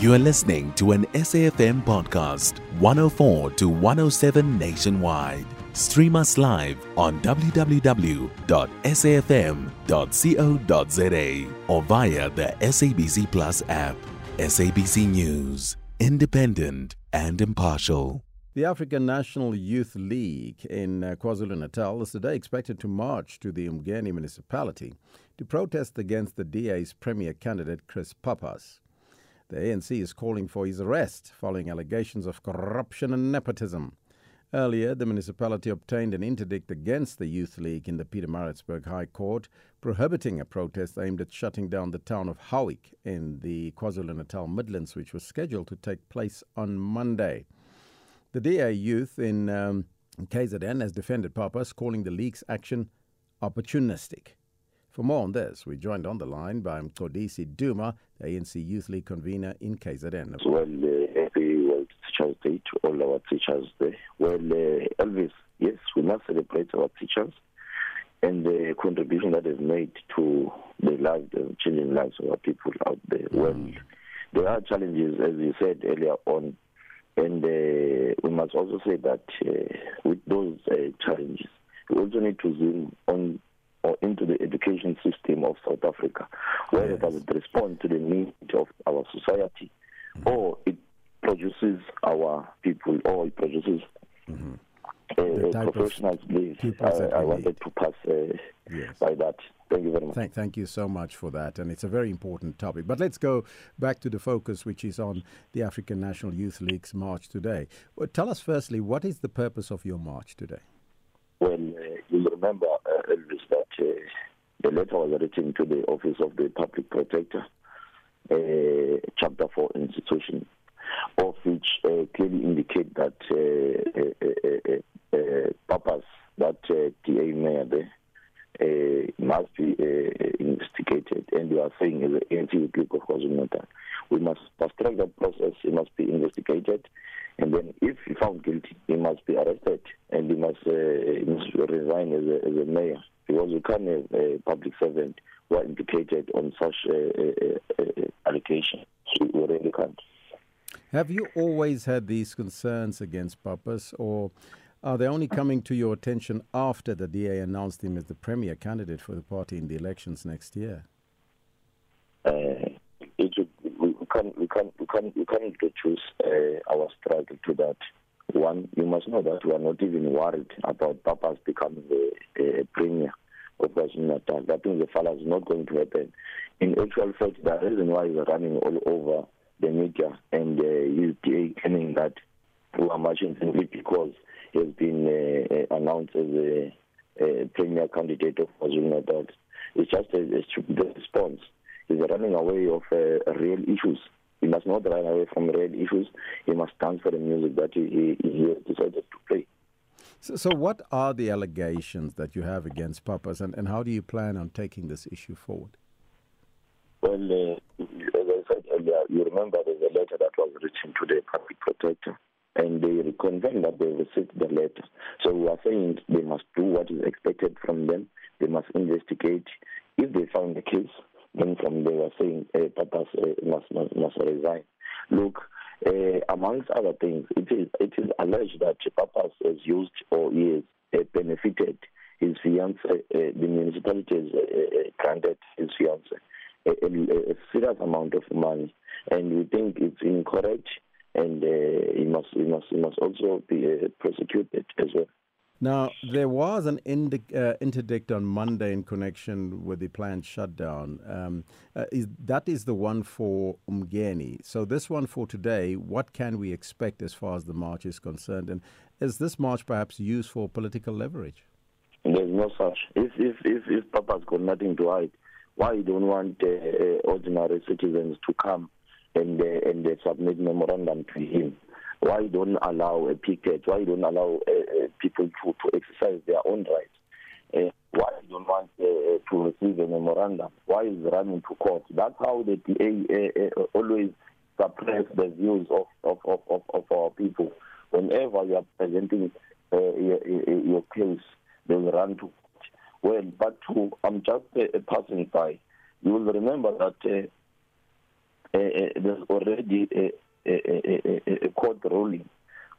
You are listening to an SAFM podcast, 104 to 107 nationwide. Stream us live on www.safm.co.za or via the SABC Plus app. SABC News, independent and impartial. The African National Youth League in uh, KwaZulu Natal is today expected to march to the Umgeni municipality to protest against the DA's premier candidate, Chris Pappas. The ANC is calling for his arrest following allegations of corruption and nepotism. Earlier, the municipality obtained an interdict against the Youth League in the Pietermaritzburg High Court, prohibiting a protest aimed at shutting down the town of Howick in the KwaZulu Natal Midlands, which was scheduled to take place on Monday. The DA youth in um, KZN has defended Pappas, calling the league's action opportunistic. For more on this, we're joined on the line by Mqondisi Duma, the ANC Youth League convener in KZN. Well, uh, happy World Teachers Day to all our teachers there. Well, uh, Elvis, yes, we must celebrate our teachers and the contribution that they've made to the lives, the changing lives of our people out there. Mm. Well, there are challenges, as you said earlier on, and uh, we must also say that uh, with those uh, challenges, we also need to zoom on into the education system of South Africa, whether yes. it respond to the need of our society mm-hmm. or it produces our people or it produces mm-hmm. uh, professionals. Please, I, I wanted to pass uh, yes. by that. Thank you very much. Thank, thank you so much for that. And it's a very important topic. But let's go back to the focus, which is on the African National Youth League's march today. Well, tell us firstly, what is the purpose of your march today? Well, uh, remember, uh, Elvis, that uh, the letter was written to the Office of the Public Protector, uh, Chapter 4 institution, of which uh, clearly indicate that uh, uh, uh, uh, purpose that uh, DA mayor there uh, must be uh, investigated. And we are of KwaZulu-Natal, we must fast track that process. It must be investigated. And then if he found guilty, he must be arrested and he must, uh, he must resign as a, as a mayor because you can't have a public servant who are implicated on such uh, uh, allegations. We really can't. Have you always had these concerns against Pappas, or are they only coming to your attention after the DA announced him as the premier candidate for the party in the elections next year? Uh, it, we, can we can we can we can reduce uh, our struggle to that. One, you must know that we are not even worried about Pappas becoming a, a premier of KwaZulu Natal. I think the fall is not going to happen. In actual fact, the reason why he's running all over the media and uh, he's claiming that we are marching simply because he has been uh, uh, announced as a, a premier candidate of KwaZulu Natal. It's just a, a stupid response. He's running away of uh, real issues. He must not run away from real issues. He must dance for the music that he, he, he decided to play. So, so, what are the allegations that you have against Pappas, and, and how do you plan on taking this issue forward? Well, uh, as I said earlier, you remember there's a letter that was written to the public protector and they confirm that they received the letter. So we are saying they must do what is expected from them. They must investigate. If they find the case, then from there we are saying uh, Pappas uh, must, must, must resign. Look, uh, amongst other things, it is it is alleged that Pappas has used or uh, benefited his fiance. The municipality has granted his fiance a, a, a serious amount of money, and we think it's incorrect and uh, he must he must he must also be uh, prosecuted as well. Now, there was an indi- uh, interdict on Monday in connection with the planned shutdown. Um, uh, is, that is the one for Umgeni. So, this one for today, what can we expect as far as the march is concerned? And is this march perhaps used for political leverage? There's no such. If if if, if Pappas got nothing to hide, why you don't want uh, uh ordinary citizens to come and uh, and submit memorandum to him. Why don't allow a picket? Why don't allow uh, uh, people to, to exercise their own rights? Uh, why don't want uh, to receive a memorandum? Why is running to court? That's how the uh, always suppress the views of, of, of, of, of our people. Whenever you are presenting your, your case, they will run to court. Well, but to, I'm just uh, passing by. You will remember that uh, uh, there's already a, a, a, court ruling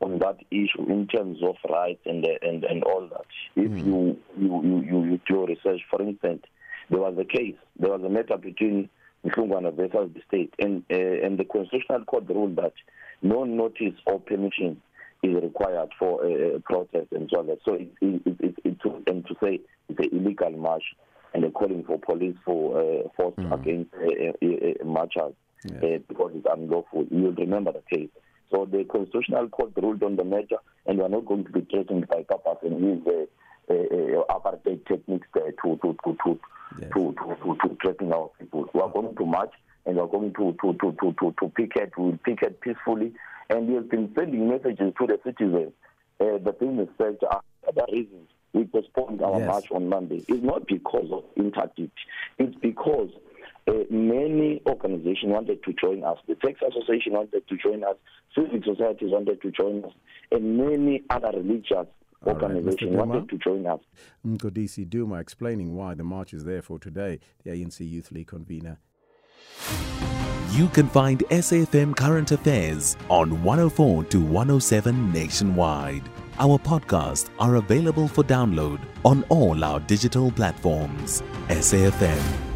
on that issue in terms of rights and and and all that. If mm. you, you you you do research, for instance, there was a case, there was a matter between Mlungwana versus the state, and uh, and the constitutional court ruled that no notice or permission is required for a protest and so on. So it, it, it, it, to, and to say it's an illegal march and they're calling for police for uh, force mm. against uh, uh, marchers uh, because it's unlawful. You'll remember the case. So the constitutional court ruled on the matter, and we are not going to be threatened by Pappas and use the uh, uh, apartheid techniques to to to to yes. to, to, to, to threaten our people. We are going to march and we are going to to to to to, to picket. We will picket peacefully, and we have been sending messages to the citizens, uh, the business sector, other reasons. We postponed our yes. march on Monday. It's not because of interdicts. It's because uh, many organizations wanted to join us. The Tax Association wanted to join us. Civic societies wanted to join us. And many other religious organizations right, wanted to join us. Mqondisi Duma explaining why the march is there for today, the ANC Youth League convener. You can find SAFM Current Affairs on 104 to 107 nationwide. Our podcasts are available for download on all our digital platforms. SAFM